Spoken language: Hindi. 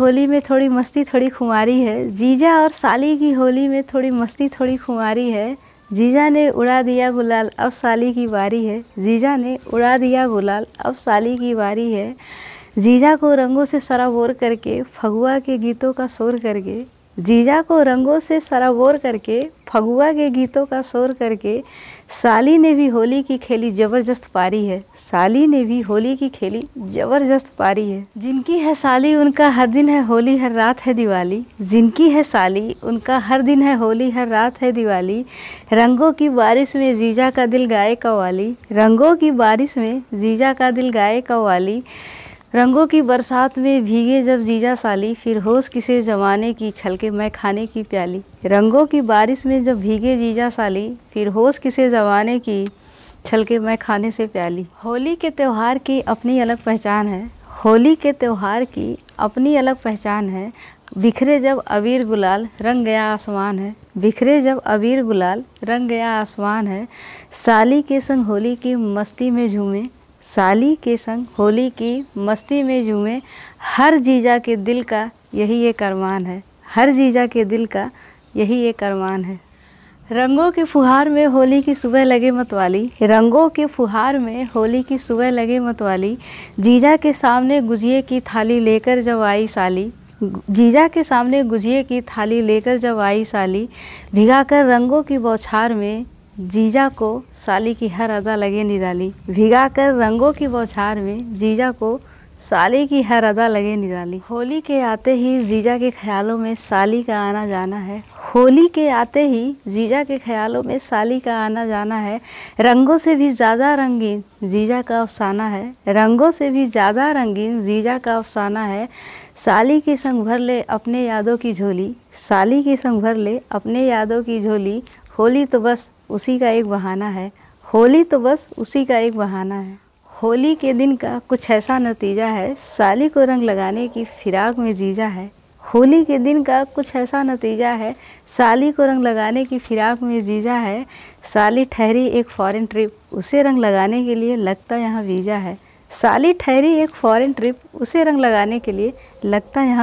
होली में थोड़ी मस्ती, थोड़ी खुमारी है। जीजा और साली की होली में थोड़ी मस्ती, थोड़ी खुमारी है। जीजा ने उड़ा दिया गुलाल, अब साली की बारी है। जीजा ने उड़ा दिया गुलाल, अब साली की बारी है। जीजा को रंगों से सराबोर करके, फगुआ के गीतों का शोर करके जीजा को रंगों से सराबोर करके, फगुआ के गीतों का शोर करके, साली ने भी होली की खेली ज़बरदस्त पारी है। साली ने भी होली की खेली ज़बरदस्त पारी है। जिनकी है साली, उनका हर दिन है होली, हर रात है दिवाली। जिनकी है साली, उनका हर दिन है होली, हर रात है दिवाली। रंगों की बारिश में जीजा का दिल गाए कवाली रंगों की बारिश में जीजा का दिल गाए कवाली रंगों की बरसात में भीगे जब जीजा साली, फिर होश किसे जमाने की छलके मैं खाने की प्याली। रंगों की बारिश में जब भीगे जीजा साली, फिर होश किसे जमाने की छलके मैं खाने से प्याली। होली के त्यौहार की अपनी अलग पहचान है। होली के त्यौहार की अपनी अलग पहचान है। बिखरे जब अबीर गुलाल, रंग गया आसमान है। बिखरे जब अबीर गुलाल, रंग गया आसमान है। साली के संग होली की मस्ती में झूमे। साली के संग, होली की मस्ती में झूमे, हर जीजा के दिल का यही एक अरमान है। हर जीजा के दिल का यही एक अरमान है। रंगों के फुहार में होली की सुबह लगे मतवाली रंगों के फुहार में होली की सुबह लगे मतवाली जीजा के सामने गुजिए की थाली लेकर जब आई साली, जीजा के सामने गुजिए की थाली लेकर जब आई साली, भिगाकर रंगों की बौछार में जीजा को साली की हर अदा लगे निराली। भिगा कर रंगों की बौछार में जीजा को साली की हर अदा लगे निराली। होली के आते ही जीजा के ख्यालों में साली का आना जाना है। होली के आते ही जीजा के ख्यालों में साली का आना जाना है। रंगों से भी ज़्यादा रंगीन जीजा का अफसाना है। रंगों से भी ज़्यादा रंगीन जीजा का अफसाना है। साली के संग भर ले अपने यादों की झोली। साली के संग भर ले अपने यादों की झोली। होली तो बस उसी का एक बहाना है। होली तो बस उसी का एक बहाना है। होली के दिन का कुछ ऐसा नतीजा है, साली को रंग लगाने की फिराक में जीजा है। होली के दिन का कुछ ऐसा नतीजा है, साली को रंग लगाने की फिराक में जीजा है। साली ठहरी एक फॉरेन ट्रिप उसे रंग लगाने के लिए लगता यहाँ वीज़ा है। साली ठहरी एक फॉरेन ट्रिप उसे रंग लगाने के लिए लगता यहाँ